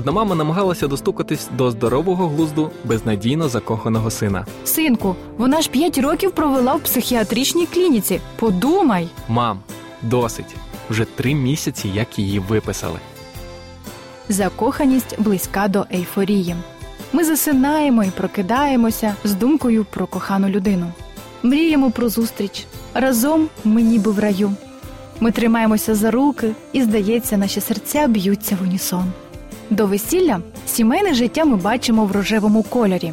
Одна мама намагалася достукатись до здорового глузду безнадійно закоханого сина. Синку, вона ж п'ять років провела в психіатричній клініці. Подумай. Мам, досить. Вже три місяці, як її виписали. Закоханість близька до ейфорії. Ми засинаємо і прокидаємося з думкою про кохану людину. Мріємо про зустріч. Разом ми ніби в раю. Ми тримаємося за руки, і, здається, наші серця б'ються в унісон. До весілля сімейне життя ми бачимо в рожевому кольорі.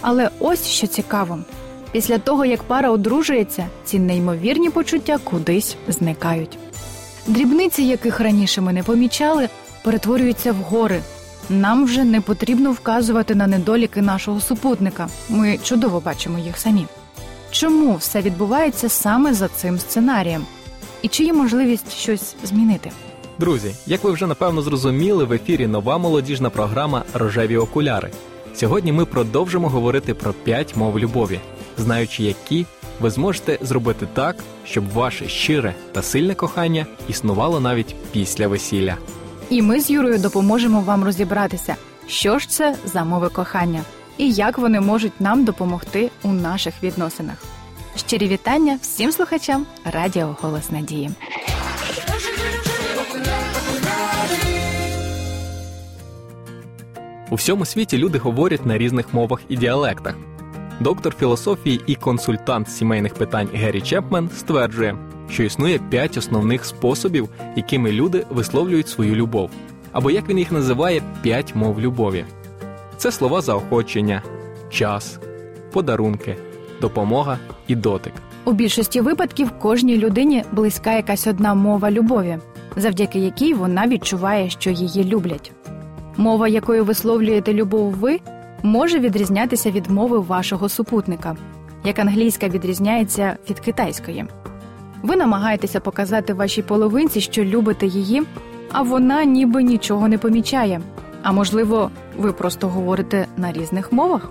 Але ось що цікаво: після того, як пара одружується, ці неймовірні почуття кудись зникають. Дрібниці, яких раніше ми не помічали, перетворюються в гори. Нам вже не потрібно вказувати на недоліки нашого супутника. Ми чудово бачимо їх самі. Чому все відбувається саме за цим сценарієм? І чи є можливість щось змінити? Друзі, як ви вже напевно зрозуміли, в ефірі нова молодіжна програма Рожеві окуляри. Сьогодні ми продовжимо говорити про п'ять мов любові, знаючи, які ви зможете зробити так, щоб ваше щире та сильне кохання існувало навіть після весілля. І ми з Юрою допоможемо вам розібратися, що ж це за мови кохання і як вони можуть нам допомогти у наших відносинах. Щирі вітання всім слухачам Радіо Голос Надії. У всьому світі люди говорять на різних мовах і діалектах. Доктор філософії і консультант сімейних питань Геррі Чепмен стверджує, що існує п'ять основних способів, якими люди висловлюють свою любов, або як він їх називає п'ять мов любові. Це слова заохочення, час, подарунки, допомога і дотик. У більшості випадків кожній людині близька якась одна мова любові, завдяки якій вона відчуває, що її люблять. Мова, якою висловлюєте любов ви, може відрізнятися від мови вашого супутника, як англійська відрізняється від китайської. Ви намагаєтеся показати вашій половинці, що любите її, а вона ніби нічого не помічає. А можливо, ви просто говорите на різних мовах?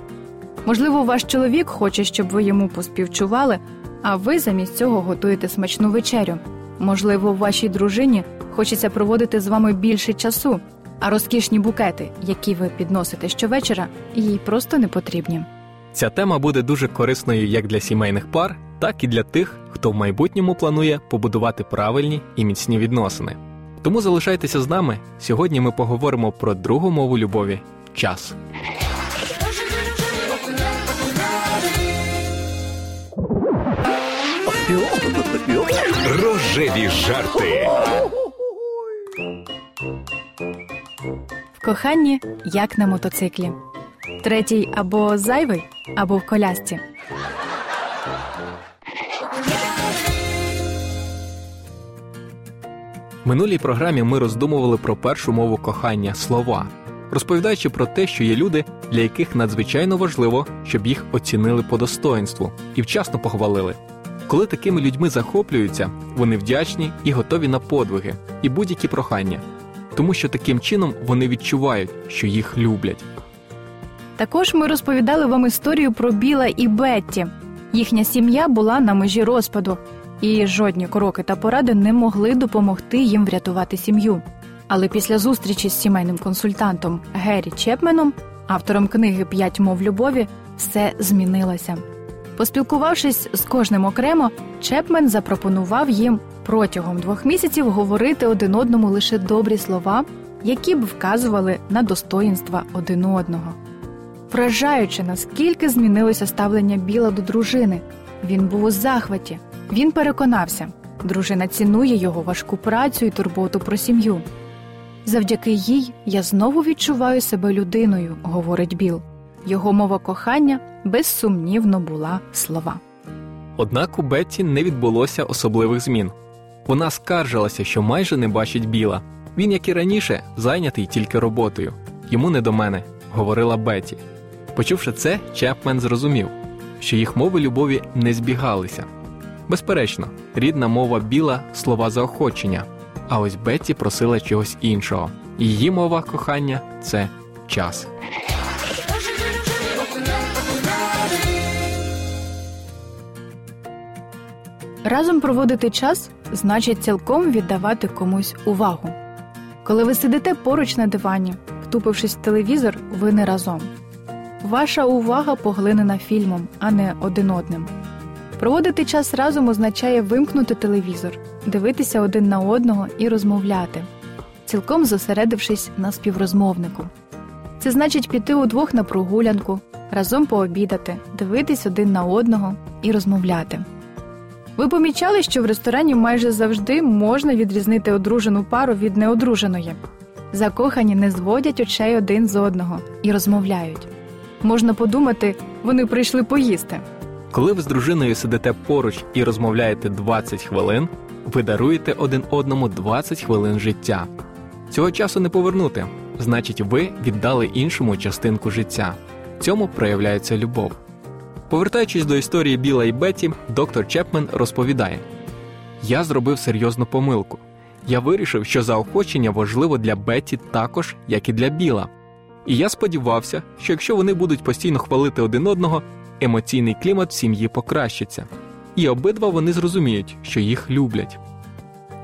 Можливо, ваш чоловік хоче, щоб ви йому поспівчували, а ви замість цього готуєте смачну вечерю. Можливо, вашій дружині хочеться проводити з вами більше часу, а розкішні букети, які ви підносите щовечора, їй просто не потрібні. Ця тема буде дуже корисною як для сімейних пар, так і для тих, хто в майбутньому планує побудувати правильні і міцні відносини. Тому залишайтеся з нами. Сьогодні ми поговоримо про другу мову любові час. Рожеві жарти. В коханні як на мотоциклі. Третій або зайвий, або в колясці. В минулій програмі ми роздумували про першу мову кохання слова, розповідаючи про те, що є люди, для яких надзвичайно важливо, щоб їх оцінили по достоинству і вчасно похвалили. Коли такими людьми захоплюються, вони вдячні і готові на подвиги і будь-які прохання, тому що таким чином вони відчувають, що їх люблять. Також ми розповідали вам історію про Біла і Бетті. Їхня сім'я була на межі розпаду, і жодні кроки та поради не могли допомогти їм врятувати сім'ю. Але після зустрічі з сімейним консультантом Геррі Чепменом, автором книги П'ять мов любові, все змінилося. Поспілкувавшись з кожним окремо, Чепмен запропонував їм протягом двох місяців говорити один одному лише добрі слова, які б вказували на достоїнства один одного. Вражаючи, наскільки змінилося ставлення Біла до дружини. Він був у захваті. Він переконався, дружина цінує його важку працю і турботу про сім'ю. Завдяки їй я знову відчуваю себе людиною, говорить Біл. Його мова кохання безсумнівно була слова. Однак у Бетті не відбулося особливих змін. Вона скаржилася, що майже не бачить біла. Він, як і раніше, зайнятий тільки роботою. Йому не до мене, говорила Бетті. Почувши це, Чепмен зрозумів, що їх мови любові не збігалися. Безперечно, рідна мова біла слова заохочення, а ось Бетті просила чогось іншого. Її мова кохання це час. Разом проводити час значить цілком віддавати комусь увагу. Коли ви сидите поруч на дивані, втупившись в телевізор, ви не разом. Ваша увага поглинена фільмом, а не один одним. Проводити час разом означає вимкнути телевізор, дивитися один на одного і розмовляти, цілком зосередившись на співрозмовнику. Це значить піти удвох на прогулянку, разом пообідати, дивитись один на одного і розмовляти. Ви помічали, що в ресторані майже завжди можна відрізнити одружену пару від неодруженої. Закохані не зводять очей один з одного і розмовляють. Можна подумати, вони прийшли поїсти. Коли ви з дружиною сидите поруч і розмовляєте 20 хвилин, ви даруєте один одному 20 хвилин життя. Цього часу не повернути, значить, ви віддали іншому частинку життя. В цьому проявляється любов. Повертаючись до історії Біла і Бетті, доктор Чепмен розповідає: Я зробив серйозну помилку. Я вирішив, що заохочення важливо для Бетті також, як і для Біла. І я сподівався, що якщо вони будуть постійно хвалити один одного, емоційний клімат в сім'ї покращиться, і обидва вони зрозуміють, що їх люблять.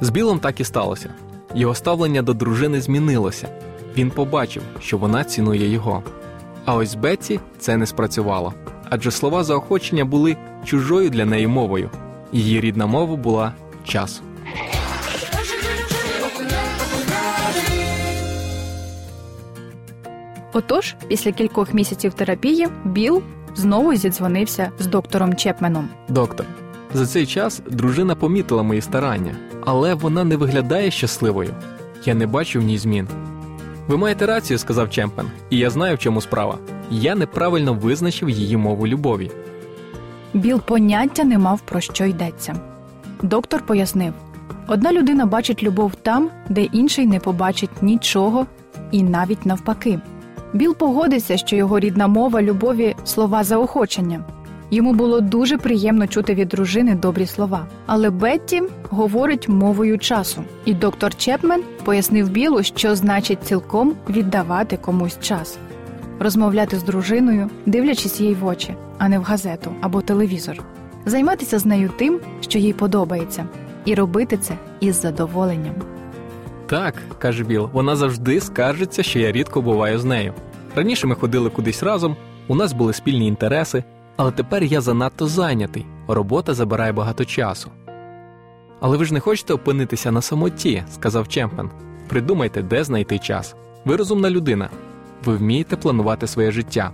З Білом так і сталося. Його ставлення до дружини змінилося. Він побачив, що вона цінує його. А ось Бетті це не спрацювало, адже слова заохочення були чужою для неї мовою. Її рідна мова була час. Отож, після кількох місяців терапії Біл знову зідзвонився з доктором Чепменом. Доктор, за цей час дружина помітила мої старання, але вона не виглядає щасливою. Я не бачу в ній змін. Ви маєте рацію, сказав Чемпен, і я знаю, в чому справа. Я неправильно визначив її мову любові. Біл поняття не мав про що йдеться. Доктор пояснив: одна людина бачить любов там, де інший не побачить нічого, і навіть навпаки. Біл погодився, що його рідна мова любові слова заохочення. Йому було дуже приємно чути від дружини добрі слова. Але Бетті говорить мовою часу, і доктор Чепмен пояснив Білу, що значить цілком віддавати комусь час, розмовляти з дружиною, дивлячись їй в очі, а не в газету або телевізор, займатися з нею тим, що їй подобається, і робити це із задоволенням. Так, каже Біл, вона завжди скаржиться, що я рідко буваю з нею. Раніше ми ходили кудись разом, у нас були спільні інтереси, але тепер я занадто зайнятий, робота забирає багато часу. Але ви ж не хочете опинитися на самоті, сказав Чемпен. Придумайте, де знайти час. Ви розумна людина. Ви вмієте планувати своє життя.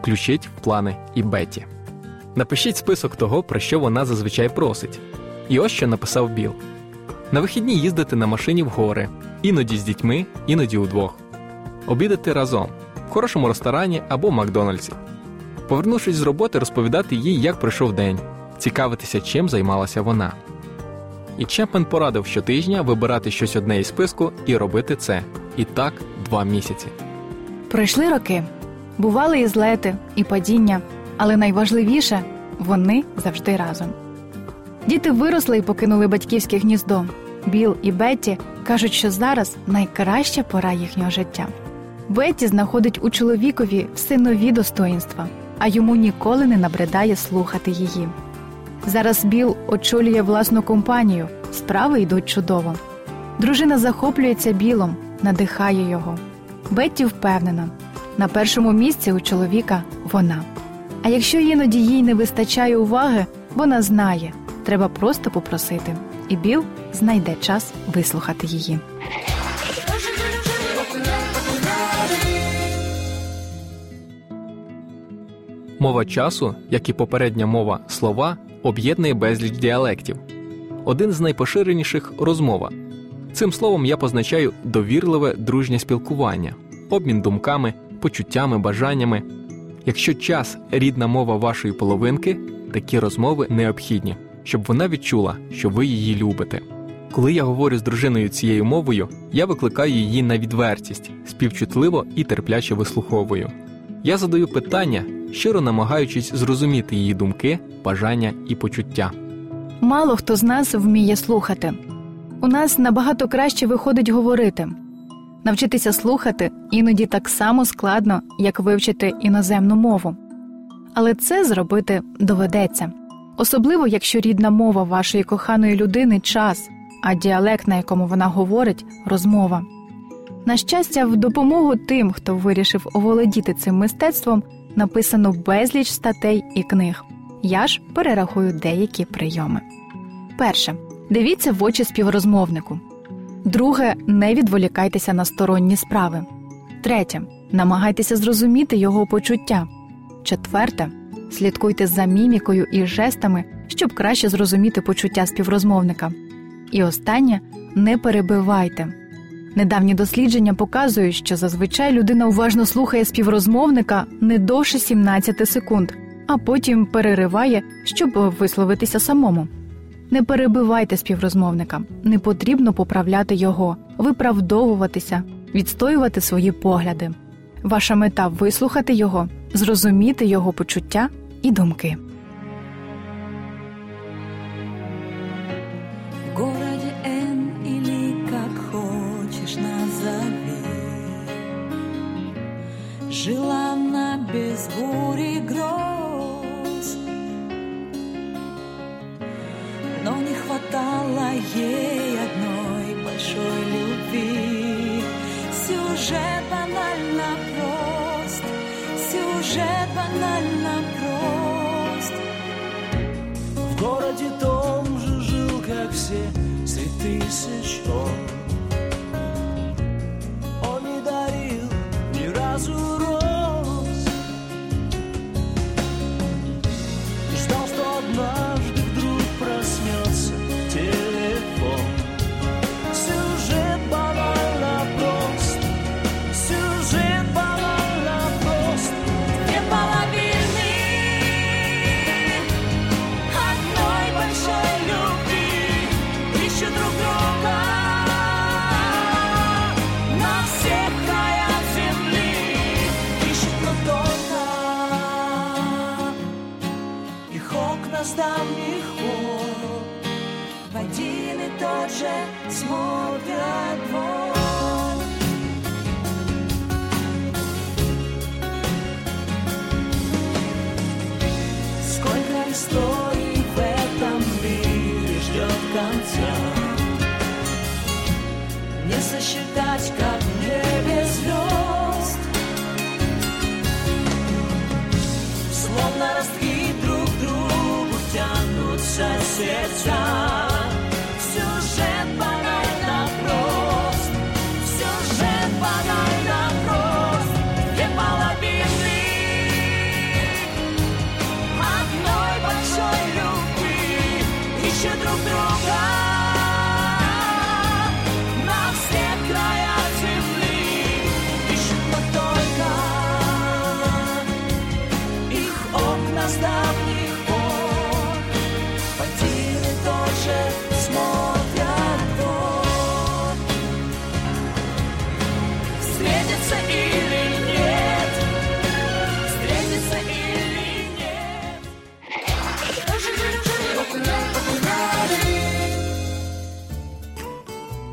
Включіть в плани і Беті. Напишіть список того, про що вона зазвичай просить. І ось що написав Біл. На вихідні їздити на машині в гори, іноді з дітьми, іноді удвох. Обідати разом в хорошому ресторані або Макдональдсі. Повернувшись з роботи, розповідати їй, як пройшов день, цікавитися, чим займалася вона. І Чемпен порадив щотижня вибирати щось одне із списку і робити це. І так два місяці. Пройшли роки, бували і злети, і падіння, але найважливіше вони завжди разом. Діти виросли і покинули батьківське гніздо. Біл і Бетті кажуть, що зараз найкраща пора їхнього життя. Бетті знаходить у чоловікові все нові достоїнства, а йому ніколи не набридає слухати її. Зараз Біл очолює власну компанію, справи йдуть чудово. Дружина захоплюється білом, надихає його. Бетті впевнена, на першому місці у чоловіка вона. А якщо іноді їй не вистачає уваги, вона знає, треба просто попросити, і Біл знайде час вислухати її. Мова часу, як і попередня мова слова, об'єднує безліч діалектів. Один з найпоширеніших розмова. Цим словом я позначаю довірливе дружнє спілкування, обмін думками, почуттями, бажаннями. Якщо час рідна мова вашої половинки, такі розмови необхідні, щоб вона відчула, що ви її любите. Коли я говорю з дружиною цією мовою, я викликаю її на відвертість, співчутливо і терпляче вислуховую. Я задаю питання, щиро намагаючись зрозуміти її думки, бажання і почуття. Мало хто з нас вміє слухати. У нас набагато краще виходить говорити. Навчитися слухати іноді так само складно, як вивчити іноземну мову. Але це зробити доведеться, особливо якщо рідна мова вашої коханої людини час, а діалект, на якому вона говорить, розмова. На щастя, в допомогу тим, хто вирішив оволодіти цим мистецтвом, написано безліч статей і книг. Я ж перерахую деякі прийоми. Перше. Дивіться в очі співрозмовнику. Друге. Не відволікайтеся на сторонні справи. Третє. Намагайтеся зрозуміти його почуття. Четверте. Слідкуйте за мімікою і жестами, щоб краще зрозуміти почуття співрозмовника. І останнє не перебивайте. Недавні дослідження показують, що зазвичай людина уважно слухає співрозмовника не довше 17 секунд, а потім перериває, щоб висловитися самому. Не перебивайте співрозмовника, не потрібно поправляти його, виправдовуватися, відстоювати свої погляди. Ваша мета вислухати його, зрозуміти його почуття і думки. Среди что. Он не дарил ни разу с давних пор в один и тот же смотрят двор. Сколько историй в этом мире ждет конца Не сосчитать, как It's time.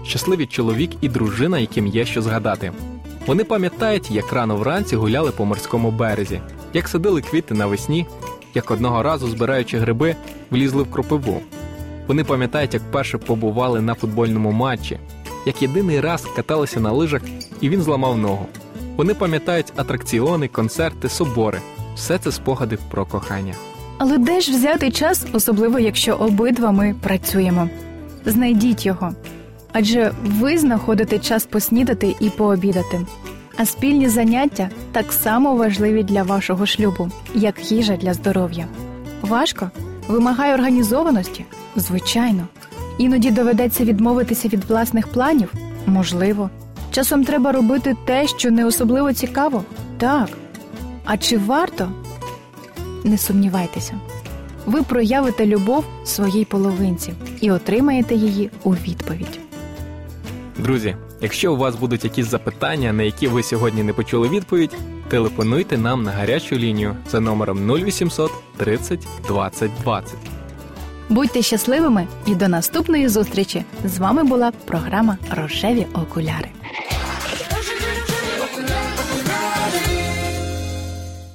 Щасливі чоловік і дружина, яким є що згадати. Вони пам'ятають, як рано вранці гуляли по морському березі, як садили квіти навесні, як одного разу, збираючи гриби, влізли в кропиву. Вони пам'ятають, як перше побували на футбольному матчі, як єдиний раз каталися на лижах і він зламав ногу. Вони пам'ятають атракціони, концерти, собори. Все це спогади про кохання. Але де ж взяти час, особливо якщо обидва ми працюємо? Знайдіть його. Адже ви знаходите час поснідати і пообідати. А спільні заняття так само важливі для вашого шлюбу, як їжа для здоров'я. Важко? Вимагає організованості? Звичайно. Іноді доведеться відмовитися від власних планів? Можливо. Часом треба робити те, що не особливо цікаво? Так. А чи варто? Не сумнівайтеся. Ви проявите любов своїй половинці і отримаєте її у відповідь. Друзі, якщо у вас будуть якісь запитання, на які ви сьогодні не почули відповідь, телефонуйте нам на гарячу лінію за номером 0800 30 20 20. Будьте щасливими і до наступної зустрічі! З вами була програма Рожеві окуляри.